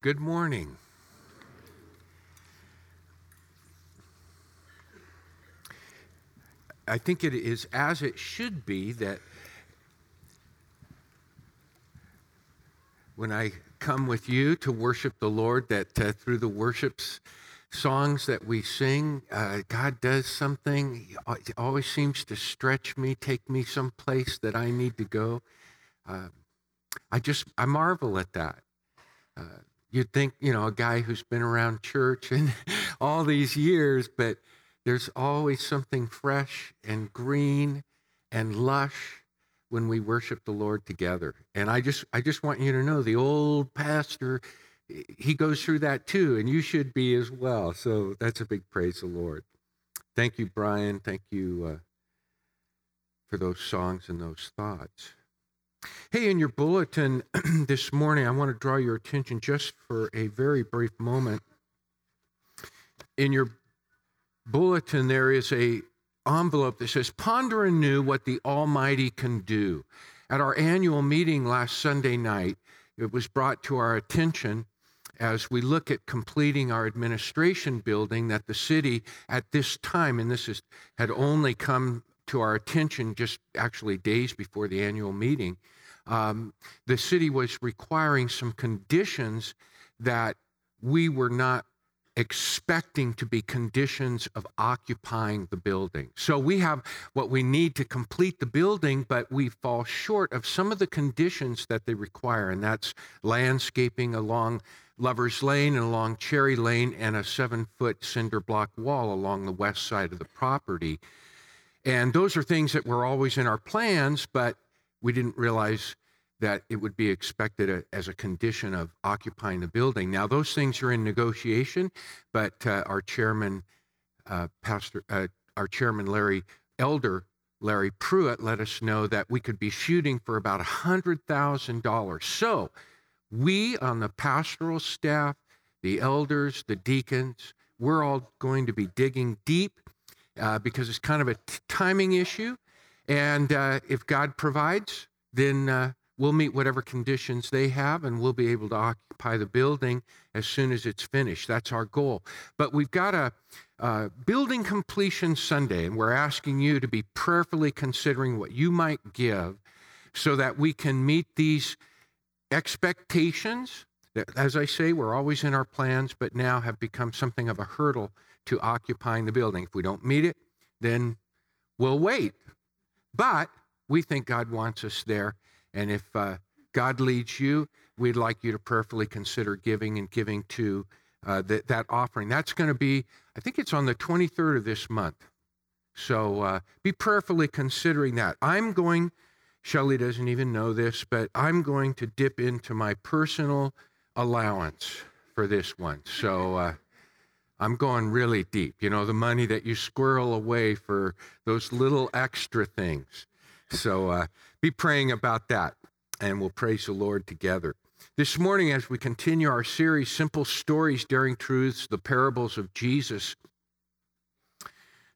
Good morning. I think it is as it should be that when I come with you to worship the Lord, that uh, through the worships songs that we sing, uh, God does something. He always seems to stretch me, take me someplace that I need to go. Uh, I just, I marvel at that. Uh, you'd think, you know, a guy who's been around church and all these years, but there's always something fresh and green and lush when we worship the Lord together. And I just, I just want you to know the old pastor he goes through that too, and you should be as well. So that's a big praise the Lord. Thank you, Brian. Thank you uh, for those songs and those thoughts. Hey, in your bulletin this morning, I want to draw your attention just for a very brief moment. In your bulletin, there is a envelope that says, Ponder anew what the Almighty can do. At our annual meeting last Sunday night, it was brought to our attention as we look at completing our administration building that the city at this time, and this is, had only come to our attention just actually days before the annual meeting, um, the city was requiring some conditions that we were not expecting to be conditions of occupying the building. So we have what we need to complete the building, but we fall short of some of the conditions that they require, and that's landscaping along Lover's Lane and along Cherry Lane, and a seven foot cinder block wall along the west side of the property. And those are things that were always in our plans, but we didn't realize that it would be expected as a condition of occupying the building. Now, those things are in negotiation, but uh, our chairman, uh, Pastor, uh, our chairman Larry Elder, Larry Pruitt, let us know that we could be shooting for about $100,000. So we on the pastoral staff, the elders, the deacons, we're all going to be digging deep uh, because it's kind of a t- timing issue. And uh, if God provides, then uh, we'll meet whatever conditions they have and we'll be able to occupy the building as soon as it's finished. That's our goal. But we've got a building completion Sunday, and we're asking you to be prayerfully considering what you might give so that we can meet these expectations as I say, we're always in our plans, but now have become something of a hurdle to occupying the building. If we don't meet it, then we'll wait. But we think God wants us there. And if uh, God leads you, we'd like you to prayerfully consider giving and giving to uh, that, that offering. That's going to be, I think it's on the 23rd of this month. So uh, be prayerfully considering that. I'm going Shelley doesn't even know this, but I'm going to dip into my personal allowance for this one. So uh, I'm going really deep. You know, the money that you squirrel away for those little extra things. So uh, be praying about that, and we'll praise the Lord together. This morning, as we continue our series, Simple Stories, Daring Truths, the Parables of Jesus,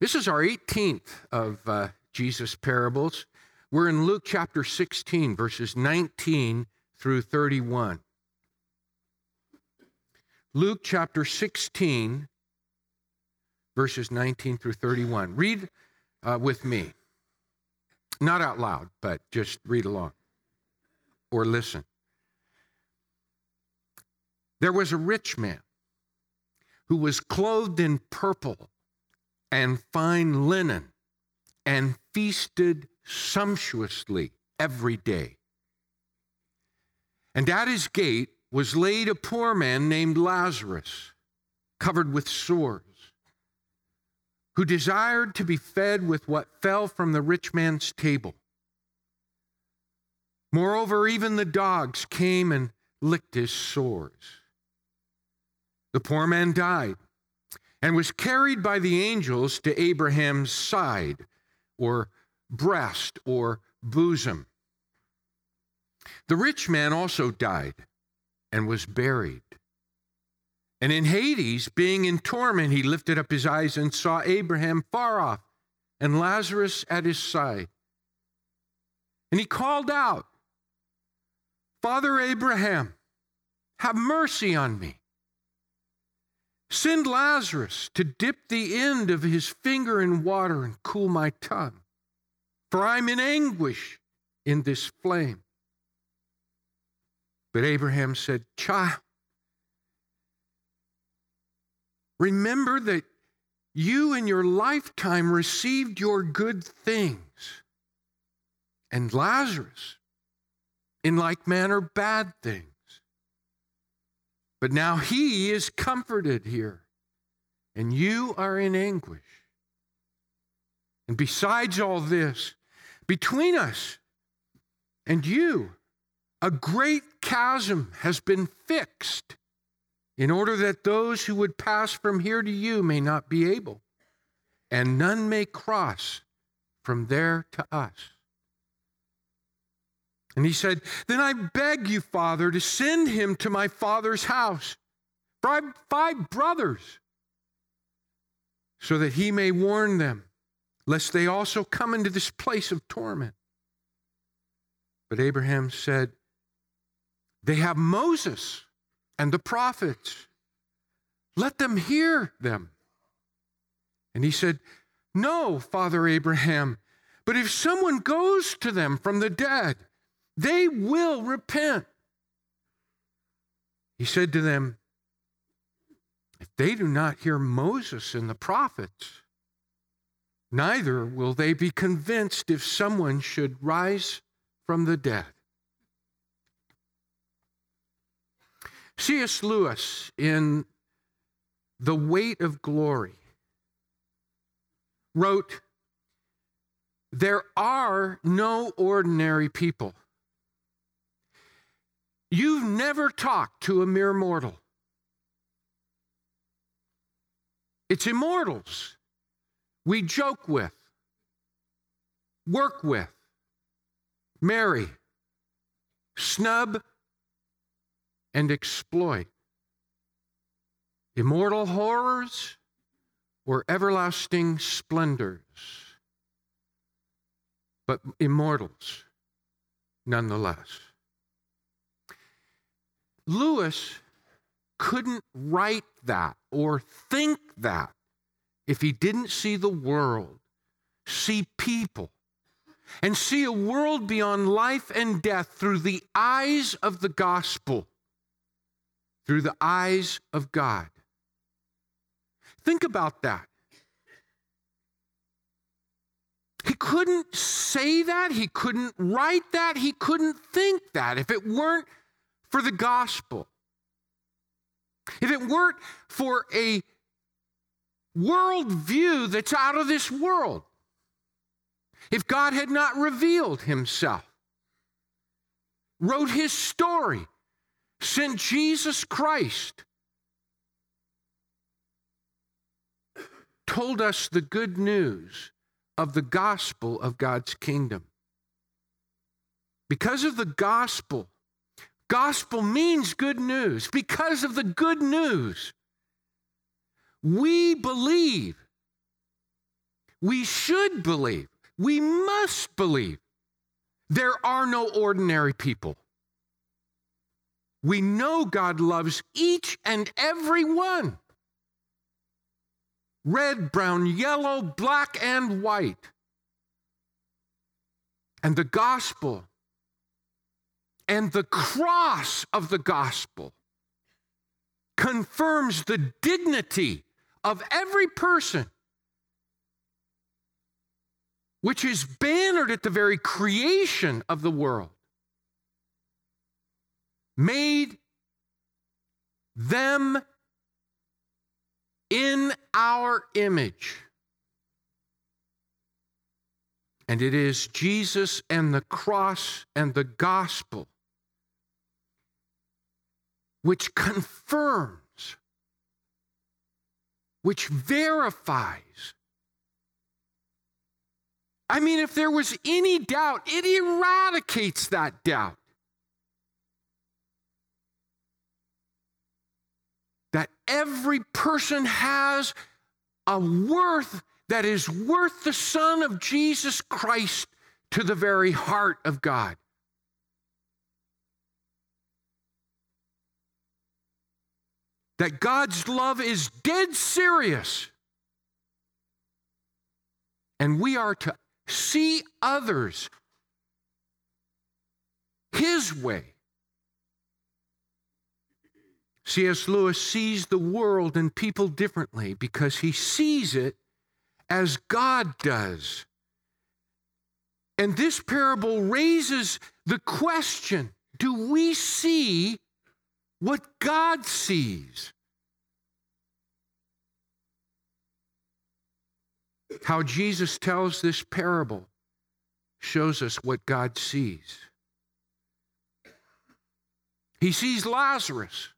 this is our 18th of uh, Jesus' parables. We're in Luke chapter 16, verses 19 through 31. Luke chapter 16, verses 19 through 31. Read uh, with me. Not out loud, but just read along or listen. There was a rich man who was clothed in purple and fine linen and feasted sumptuously every day. And at his gate was laid a poor man named Lazarus, covered with sores, who desired to be fed with what fell from the rich man's table. Moreover, even the dogs came and licked his sores. The poor man died and was carried by the angels to Abraham's side, or breast or bosom. The rich man also died and was buried. And in Hades, being in torment, he lifted up his eyes and saw Abraham far off and Lazarus at his side. And he called out, Father Abraham, have mercy on me. Send Lazarus to dip the end of his finger in water and cool my tongue, for I'm in anguish in this flame. But Abraham said, Child, remember that you in your lifetime received your good things, and Lazarus in like manner bad things. But now he is comforted here, and you are in anguish. And besides all this, between us and you, a great chasm has been fixed in order that those who would pass from here to you may not be able, and none may cross from there to us. And he said, Then I beg you, Father, to send him to my father's house, for I have five brothers, so that he may warn them, lest they also come into this place of torment. But Abraham said, They have Moses and the prophets. Let them hear them. And he said, No, Father Abraham, but if someone goes to them from the dead, they will repent. He said to them, If they do not hear Moses and the prophets, neither will they be convinced if someone should rise from the dead. C.S. Lewis, in The Weight of Glory, wrote, There are no ordinary people. You've never talked to a mere mortal. It's immortals we joke with, work with, marry, snub, and exploit. Immortal horrors or everlasting splendors, but immortals nonetheless. Lewis couldn't write that or think that if he didn't see the world, see people, and see a world beyond life and death through the eyes of the gospel, through the eyes of God. Think about that. He couldn't say that. He couldn't write that. He couldn't think that if it weren't for the gospel, if it weren't for a worldview that's out of this world, if God had not revealed himself, wrote his story, sent Jesus Christ, told us the good news of the gospel of God's kingdom. Because of the gospel, Gospel means good news. Because of the good news, we believe. We should believe. We must believe. There are no ordinary people. We know God loves each and every one red, brown, yellow, black, and white. And the gospel and the cross of the gospel confirms the dignity of every person, which is bannered at the very creation of the world, made them in our image. And it is Jesus and the cross and the gospel which confirms, which verifies. I mean, if there was any doubt, it eradicates that doubt. That every person has a worth that is worth the Son of Jesus Christ to the very heart of God. that God's love is dead serious. And we are to see others His way. C.S. Lewis sees the world and people differently because he sees it as God does. And this parable raises the question do we see what God sees? How Jesus tells this parable shows us what God sees. He sees Lazarus,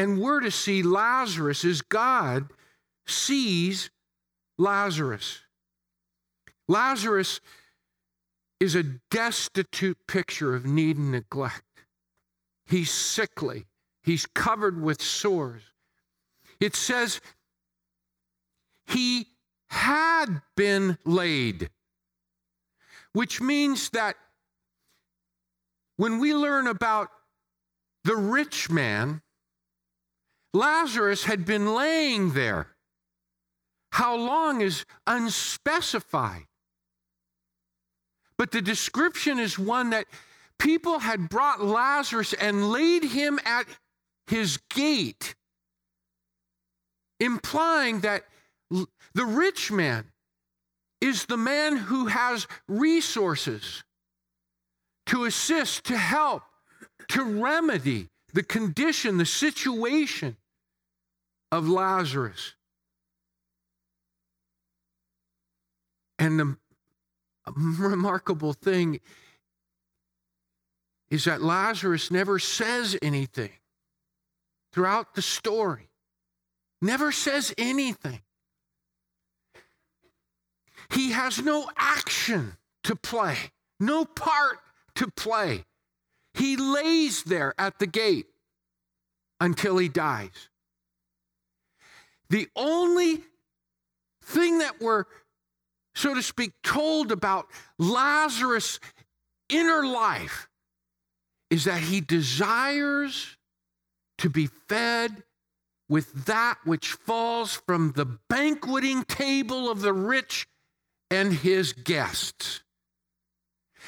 and we're to see Lazarus as God sees Lazarus. Lazarus is a destitute picture of need and neglect. He's sickly, he's covered with sores. It says he had been laid, which means that when we learn about the rich man, Lazarus had been laying there. How long is unspecified. But the description is one that people had brought Lazarus and laid him at his gate, implying that the rich man is the man who has resources to assist, to help, to remedy the condition, the situation of Lazarus. And the remarkable thing is that Lazarus never says anything throughout the story. Never says anything. He has no action to play, no part to play. He lays there at the gate until he dies. The only thing that we're, so to speak, told about Lazarus' inner life is that he desires to be fed with that which falls from the banqueting table of the rich and his guests.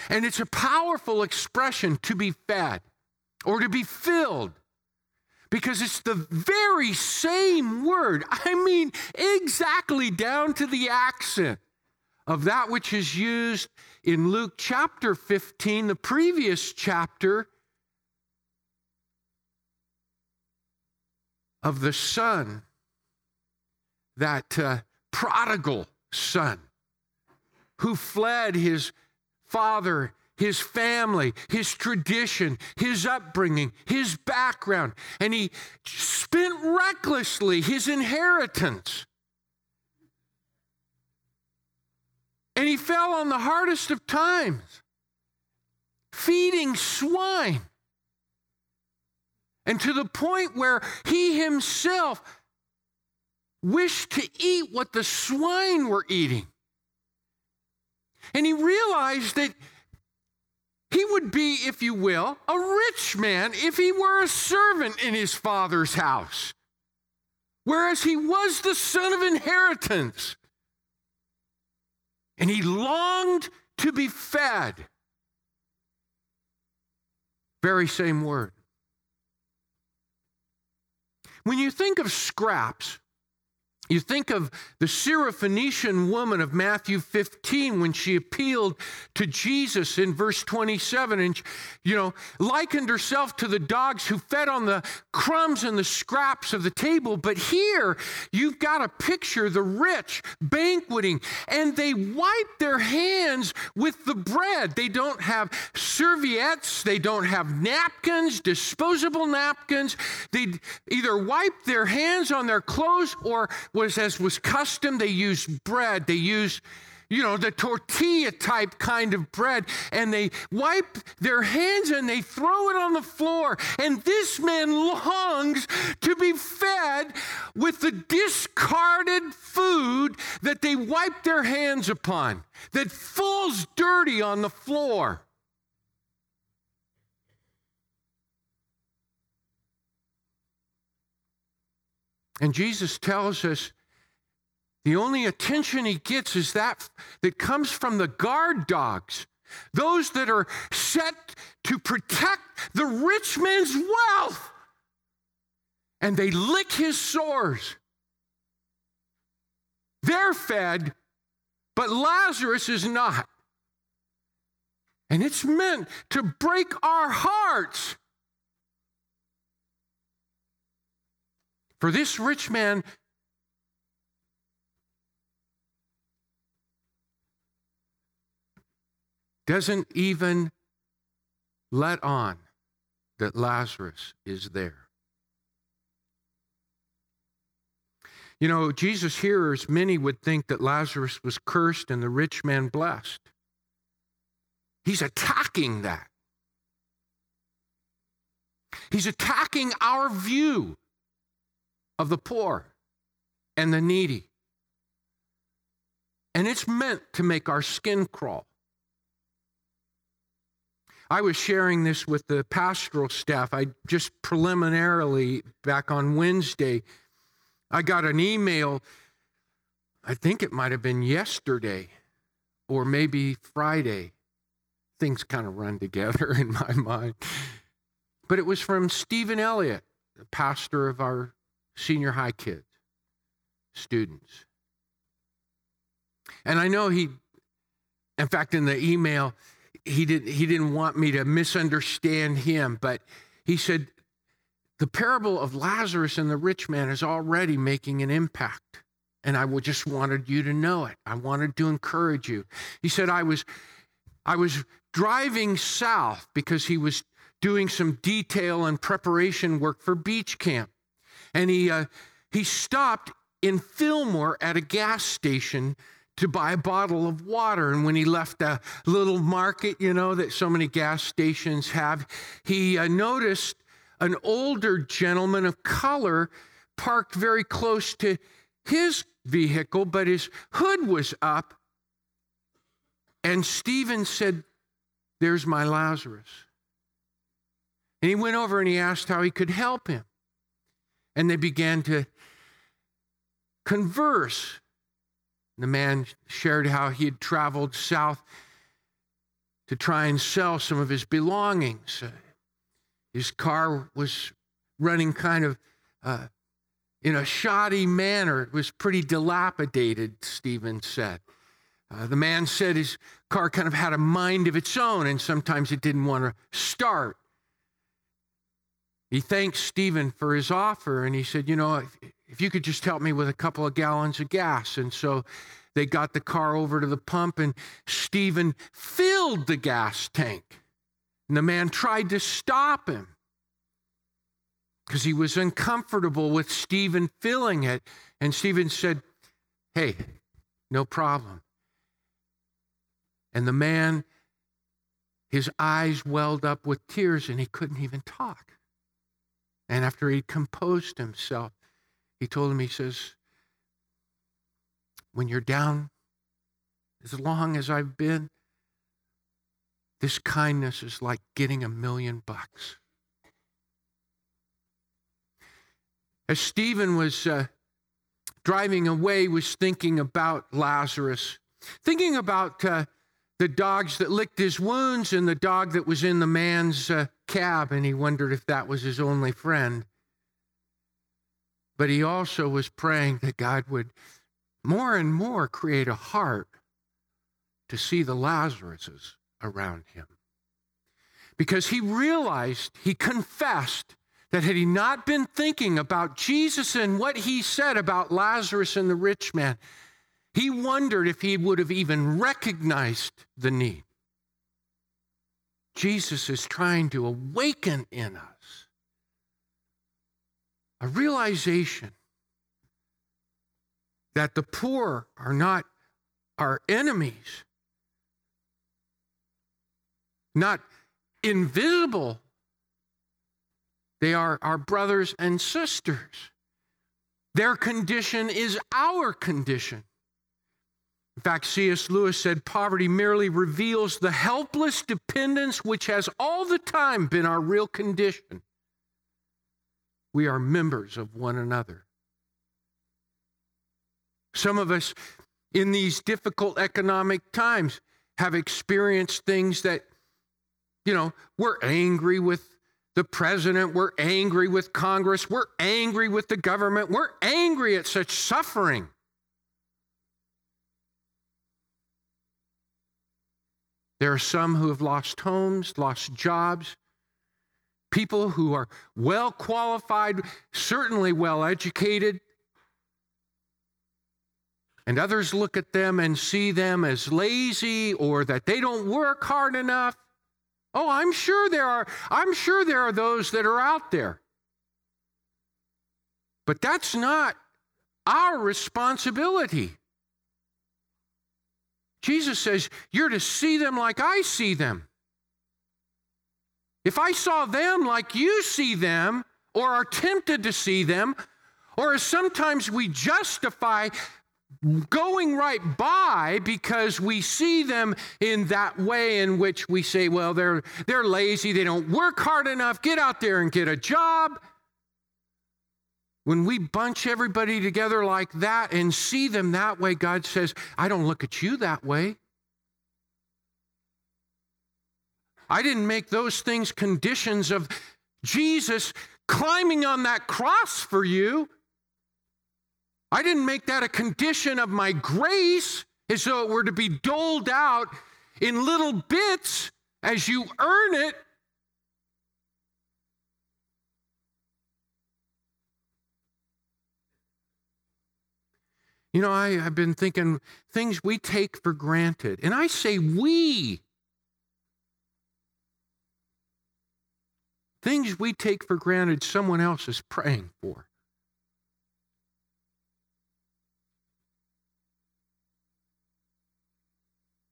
And it's a powerful expression to be fed or to be filled because it's the very same word. I mean, exactly down to the accent of that which is used in Luke chapter 15, the previous chapter of the son, that uh, prodigal son who fled his father, his family, his tradition, his upbringing, his background, and he spent recklessly his inheritance. And he fell on the hardest of times, feeding swine. And to the point where he himself wished to eat what the swine were eating. And he realized that he would be, if you will, a rich man if he were a servant in his father's house, whereas he was the son of inheritance. And he longed to be fed. Very same word. When you think of scraps, you think of the Syrophoenician woman of Matthew 15 when she appealed to Jesus in verse 27 and, you know, likened herself to the dogs who fed on the crumbs and the scraps of the table. But here you've got a picture the rich banqueting and they wipe their hands with the bread. They don't have serviettes, they don't have napkins, disposable napkins. They either wipe their hands on their clothes or was as was custom, they used bread. They used, you know, the tortilla type kind of bread, and they wipe their hands and they throw it on the floor. And this man longs to be fed with the discarded food that they wipe their hands upon, that falls dirty on the floor. And Jesus tells us the only attention he gets is that that comes from the guard dogs, those that are set to protect the rich man's wealth. And they lick his sores. They're fed, but Lazarus is not. And it's meant to break our hearts. For this rich man doesn't even let on that Lazarus is there. You know, Jesus' hearers, many would think that Lazarus was cursed and the rich man blessed. He's attacking that. He's attacking our view of the poor and the needy. And it's meant to make our skin crawl. I was sharing this with the pastoral staff. I just preliminarily, back on Wednesday, I got an email. I think it might have been yesterday or maybe Friday. Things kind of run together in my mind. But it was from Stephen Elliott, the pastor of our senior high kids, students. And I know he, in fact, in the email, he didn't he didn't want me to misunderstand him, but he said the parable of Lazarus and the rich man is already making an impact. And I just wanted you to know it. I wanted to encourage you. He said I was I was driving south because he was doing some detail and preparation work for beach camp. And he uh, he stopped in Fillmore at a gas station to buy a bottle of water. And when he left a little market, you know, that so many gas stations have, he uh, noticed an older gentleman of color parked very close to his vehicle, but his hood was up. And Stephen said, There's my Lazarus. And he went over and he asked how he could help him. And they began to converse. The man shared how he had traveled south to try and sell some of his belongings. His car was running kind of uh, in a shoddy manner. It was pretty dilapidated, Stephen said. Uh, the man said his car kind of had a mind of its own, and sometimes it didn't want to start. He thanked Stephen for his offer, and he said, You know, if, if you could just help me with a couple of gallons of gas. And so they got the car over to the pump, and Stephen filled the gas tank. And the man tried to stop him because he was uncomfortable with Stephen filling it. And Stephen said, Hey, no problem. And the man, his eyes welled up with tears and he couldn't even talk. And after he composed himself, he told him, he says, when you're down, as long as I've been, this kindness is like getting a million bucks. As Stephen was uh, driving away, was thinking about Lazarus, thinking about uh, the dogs that licked his wounds and the dog that was in the man's uh, cab, and he wondered if that was his only friend. But he also was praying that God would more and more create a heart to see the Lazaruses around him. Because he realized, he confessed that had he not been thinking about Jesus and what he said about Lazarus and the rich man, he wondered if he would have even recognized the need. Jesus is trying to awaken in us a realization that the poor are not our enemies, not invisible. They are our brothers and sisters. Their condition is our condition. In fact, C.S. Lewis said poverty merely reveals the helpless dependence which has all the time been our real condition. We are members of one another Some of us in these difficult economic times have experienced things that, you know, we're angry with the president, we're angry with Congress, we're angry with the government, we're angry at such suffering. There are some who have lost homes, lost jobs, people who are well qualified, certainly well educated. And others look at them and see them as lazy or that they don't work hard enough. Oh, I'm sure there are I'm sure there are those that are out there. But that's not our responsibility. Jesus says, You're to see them like I see them. If I saw them like you see them, or are tempted to see them, or as sometimes we justify going right by because we see them in that way in which we say, well, they're, they're lazy, they don't work hard enough, get out there and get a job. When we bunch everybody together like that and see them that way, God says, I don't look at you that way. I didn't make those things conditions of Jesus climbing on that cross for you. I didn't make that a condition of my grace as though it were to be doled out in little bits as you earn it. You know, I, have been thinking things we take for granted. And I say we. Things we take for granted, someone else is praying for.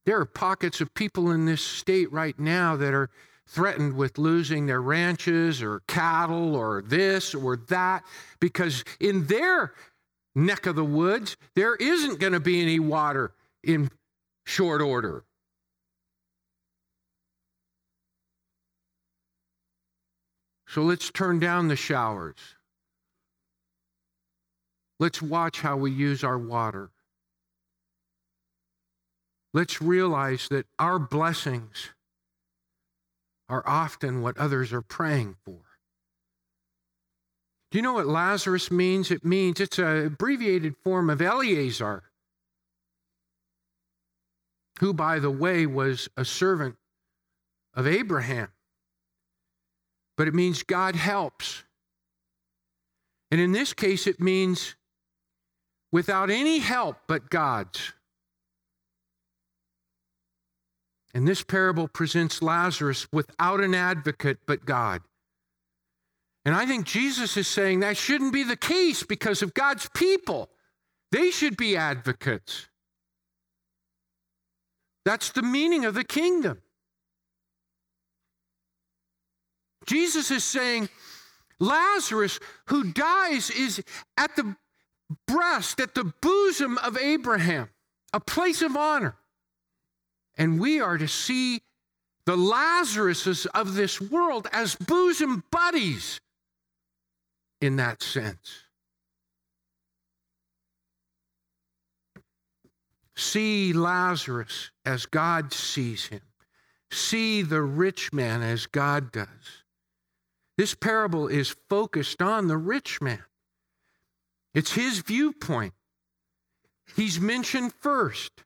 There are pockets of people in this state right now that are threatened with losing their ranches or cattle or this or that because in their neck of the woods, there isn't going to be any water in short order. So let's turn down the showers. Let's watch how we use our water. Let's realize that our blessings are often what others are praying for. Do you know what Lazarus means? It means it's an abbreviated form of Eleazar, who, by the way, was a servant of Abraham. But it means God helps. And in this case, it means without any help but God's. And this parable presents Lazarus without an advocate but God. And I think Jesus is saying that shouldn't be the case because of God's people. They should be advocates. That's the meaning of the kingdom. Jesus is saying Lazarus, who dies, is at the breast, at the bosom of Abraham, a place of honor. And we are to see the Lazaruses of this world as bosom buddies in that sense. See Lazarus as God sees him. See the rich man as God does. This parable is focused on the rich man. It's his viewpoint. He's mentioned first.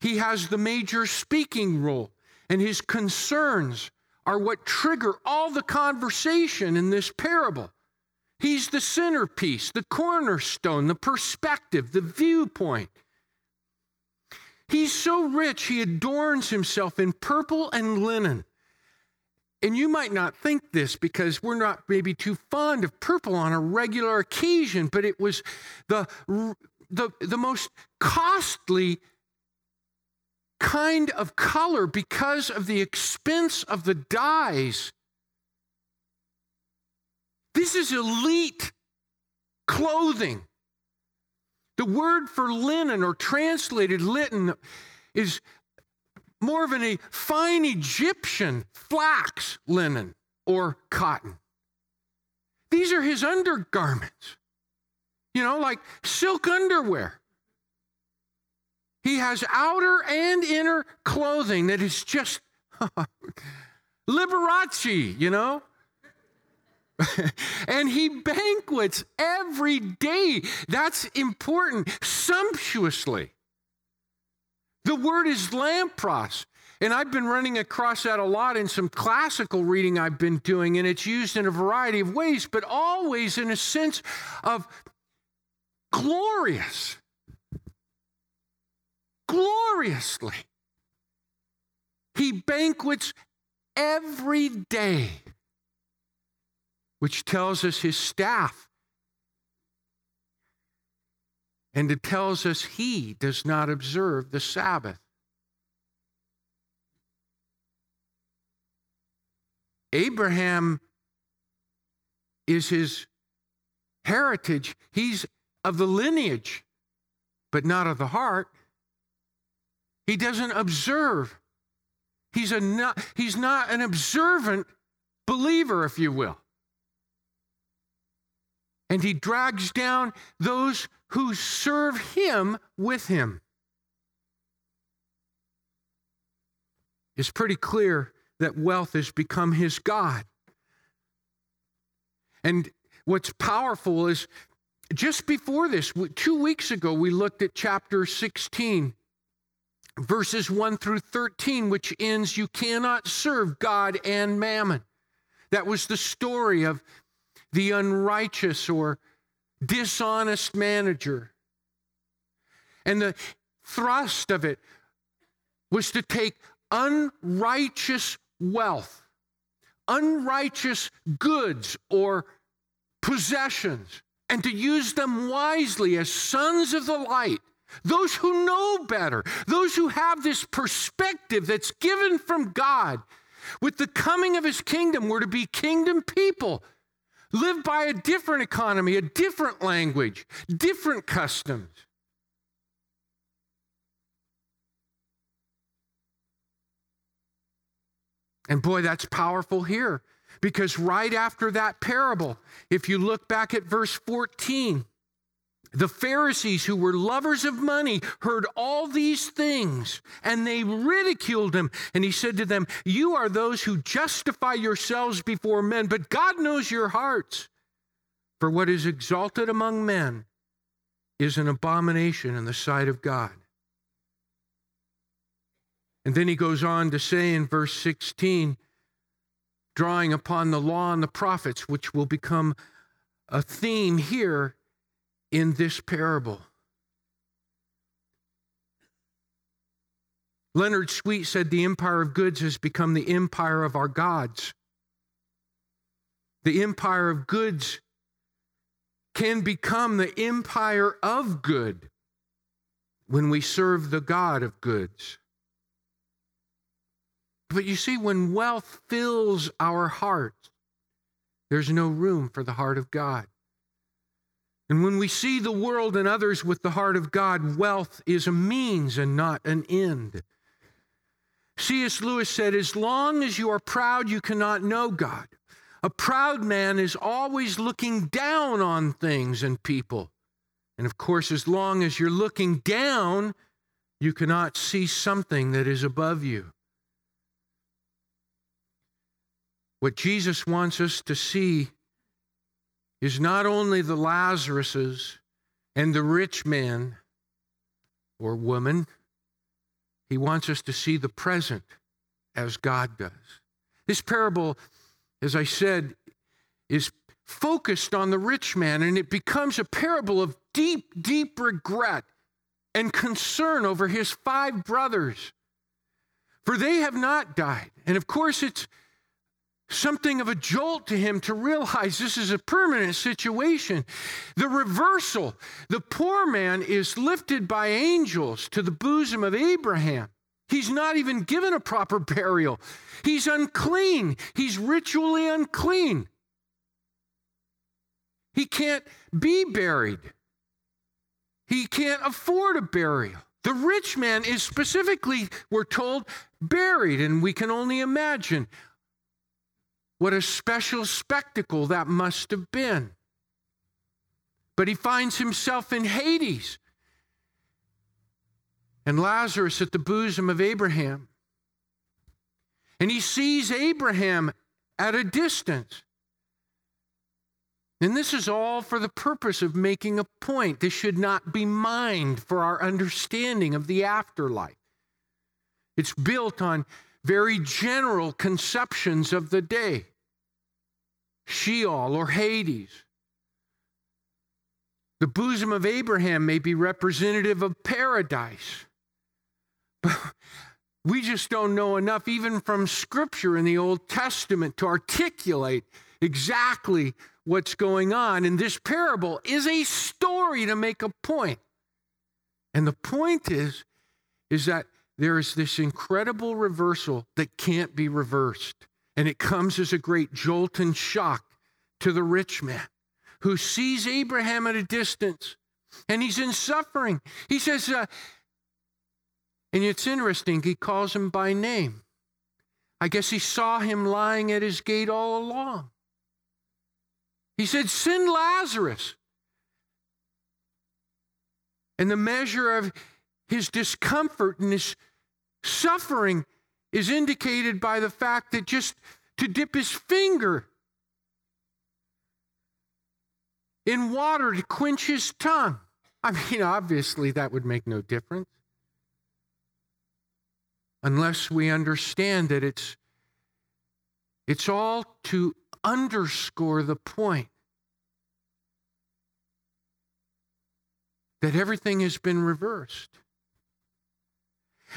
He has the major speaking role, and his concerns are what trigger all the conversation in this parable. He's the centerpiece, the cornerstone, the perspective, the viewpoint. He's so rich, he adorns himself in purple and linen. And you might not think this because we're not maybe too fond of purple on a regular occasion, but it was the, the, the most costly kind of color because of the expense of the dyes this is elite clothing. The word for linen or translated linen is more of a fine Egyptian flax linen or cotton. These are his undergarments. you know, like silk underwear. He has outer and inner clothing that is just Liberace, you know? and he banquets every day. That's important, sumptuously. The word is lampros. And I've been running across that a lot in some classical reading I've been doing, and it's used in a variety of ways, but always in a sense of glorious. Gloriously. He banquets every day, which tells us his staff. And it tells us he does not observe the Sabbath. Abraham is his heritage. He's of the lineage, but not of the heart. He doesn't observe. He's, a not, he's not an observant believer, if you will. And he drags down those who serve him with him. It's pretty clear that wealth has become his God. And what's powerful is just before this, two weeks ago, we looked at chapter 16, verses 1 through 13, which ends, You cannot serve God and mammon. That was the story of the unrighteous or dishonest manager. And the thrust of it was to take unrighteous wealth, unrighteous goods or possessions, and to use them wisely as sons of the light. Those who know better, those who have this perspective that's given from God. With the coming of his kingdom, we're to be kingdom people, live by a different economy, a different language, different customs. And boy, that's powerful here because right after that parable, if you look back at verse 14, the Pharisees, who were lovers of money, heard all these things and they ridiculed him. And he said to them, You are those who justify yourselves before men, but God knows your hearts. For what is exalted among men is an abomination in the sight of God. And then he goes on to say in verse 16, drawing upon the law and the prophets, which will become a theme here in this parable. Leonard Sweet said the empire of goods has become the empire of our gods. The empire of goods can become the empire of good when we serve the God of goods. But you see, when wealth fills our hearts, there's no room for the heart of God. And when we see the world and others with the heart of God, wealth is a means and not an end. C.S. Lewis said, As long as you are proud, you cannot know God. A proud man is always looking down on things and people. And of course, as long as you're looking down, you cannot see something that is above you. What Jesus wants us to see is not only the Lazaruses and the rich man or woman, he wants us to see the present as God does. This parable, as I said, is focused on the rich man, and it becomes a parable of deep, deep regret and concern over his five brothers, for they have not died. And of course, it's something of a jolt to him to realize this is a permanent situation. The reversal the poor man is lifted by angels to the bosom of Abraham. He's not even given a proper burial. He's unclean. He's ritually unclean. He can't be buried. He can't afford a burial. The rich man is specifically, we're told, buried, and we can only imagine what a special spectacle that must have been. but he finds himself in Hades and Lazarus at the bosom of Abraham. And he sees Abraham at a distance. And this is all for the purpose of making a point. This should not be mined for our understanding of the afterlife. It's built on very general conceptions of the day Sheol or Hades. The bosom of Abraham may be representative of paradise. But we just don't know enough, even from scripture in the Old Testament, to articulate exactly what's going on. And this parable is a story to make a point. And the point is, is that there is this incredible reversal that can't be reversed. And it comes as a great jolt and shock to the rich man who sees Abraham at a distance and he's in suffering. He says, uh, and it's interesting, he calls him by name. I guess he saw him lying at his gate all along. He said, Send Lazarus. And the measure of his discomfort and his suffering is indicated by the fact that just to dip his finger in water to quench his tongue. I mean, obviously, that would make no difference unless we understand that it's, it's all to underscore the point that everything has been reversed.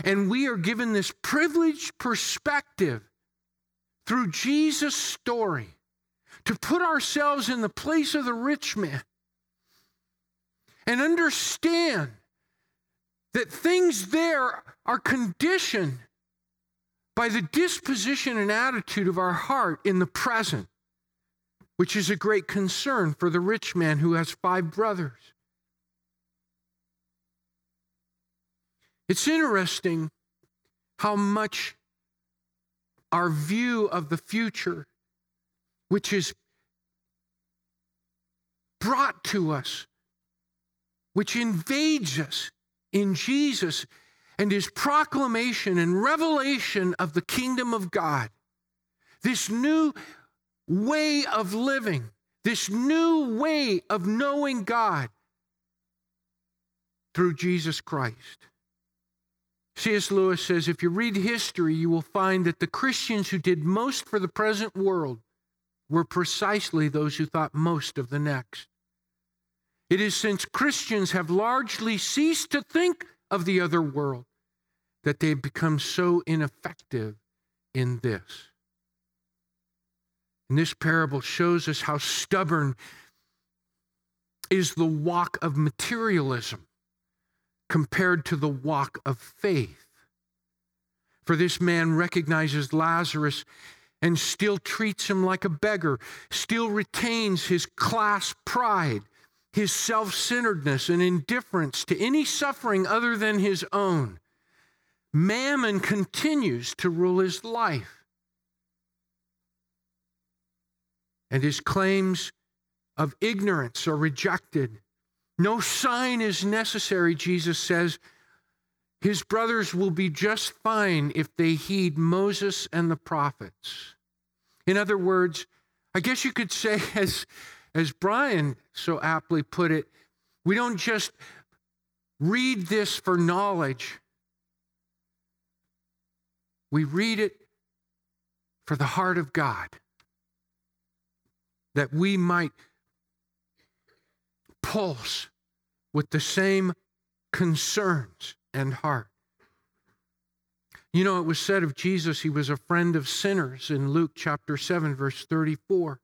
And we are given this privileged perspective through Jesus' story to put ourselves in the place of the rich man and understand that things there are conditioned by the disposition and attitude of our heart in the present, which is a great concern for the rich man who has five brothers. It's interesting how much our view of the future, which is brought to us, which invades us in Jesus and his proclamation and revelation of the kingdom of God, this new way of living, this new way of knowing God through Jesus Christ. C.S. Lewis says if you read history, you will find that the Christians who did most for the present world were precisely those who thought most of the next. It is since Christians have largely ceased to think of the other world that they've become so ineffective in this. And this parable shows us how stubborn is the walk of materialism compared to the walk of faith. For this man recognizes Lazarus and still treats him like a beggar, still retains his class pride, his self centeredness, and indifference to any suffering other than his own. Mammon continues to rule his life. And his claims of ignorance are rejected. No sign is necessary, Jesus says. His brothers will be just fine if they heed Moses and the prophets. In other words, I guess you could say, as, as Brian so aptly put it, we don't just read this for knowledge, we read it for the heart of God, that we might pulse with the same concerns and heart. You know, it was said of Jesus, he was a friend of sinners in Luke chapter 7, verse 34.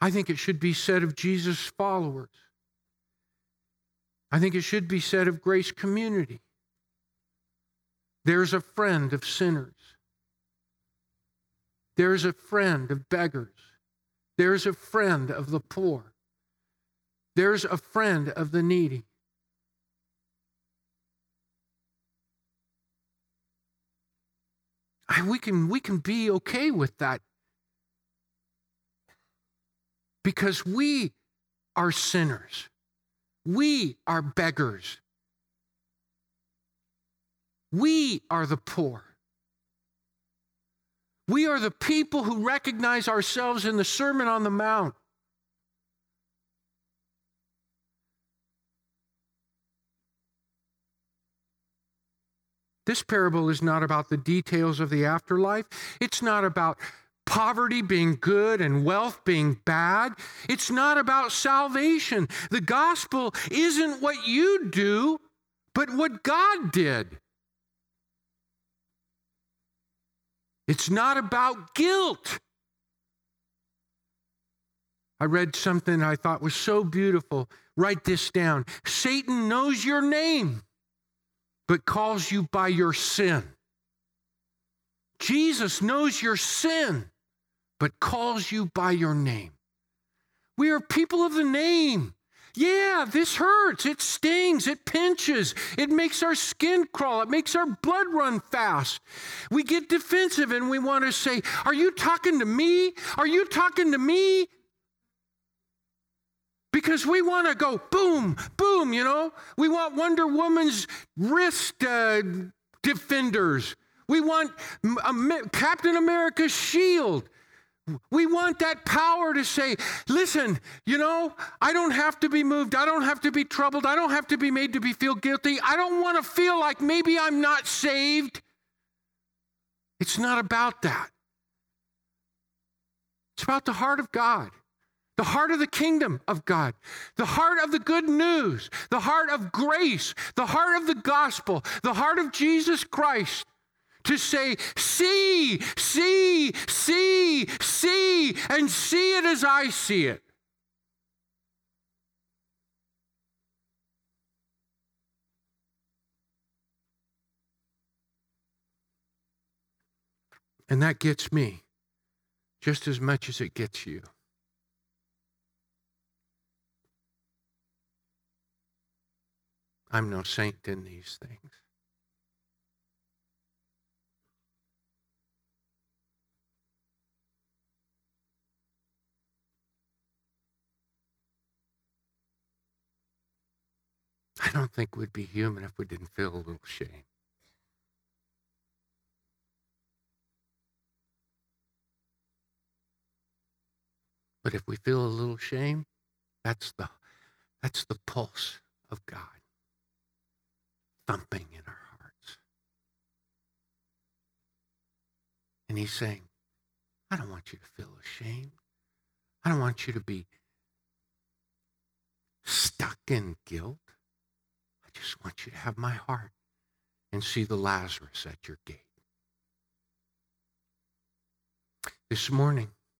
I think it should be said of Jesus' followers. I think it should be said of Grace Community. There's a friend of sinners. There's a friend of beggars. There's a friend of the poor. There's a friend of the needy. We can, we can be okay with that because we are sinners. We are beggars. We are the poor. We are the people who recognize ourselves in the Sermon on the Mount. This parable is not about the details of the afterlife. It's not about poverty being good and wealth being bad. It's not about salvation. The gospel isn't what you do, but what God did. It's not about guilt. I read something I thought was so beautiful. Write this down Satan knows your name, but calls you by your sin. Jesus knows your sin, but calls you by your name. We are people of the name. Yeah, this hurts. It stings. It pinches. It makes our skin crawl. It makes our blood run fast. We get defensive and we want to say, Are you talking to me? Are you talking to me? Because we want to go boom, boom, you know? We want Wonder Woman's wrist uh, defenders. We want Captain America's shield. We want that power to say, listen, you know, I don't have to be moved. I don't have to be troubled. I don't have to be made to be feel guilty. I don't want to feel like maybe I'm not saved. It's not about that. It's about the heart of God, the heart of the kingdom of God, the heart of the good news, the heart of grace, the heart of the gospel, the heart of Jesus Christ to say, See, see, see, see, and see it as I see it. And that gets me just as much as it gets you. I'm no saint in these things. I don't think we'd be human if we didn't feel a little shame. But if we feel a little shame, that's the that's the pulse of God thumping in our hearts. And he's saying, I don't want you to feel ashamed. I don't want you to be stuck in guilt I just want you to have my heart and see the Lazarus at your gate. This morning,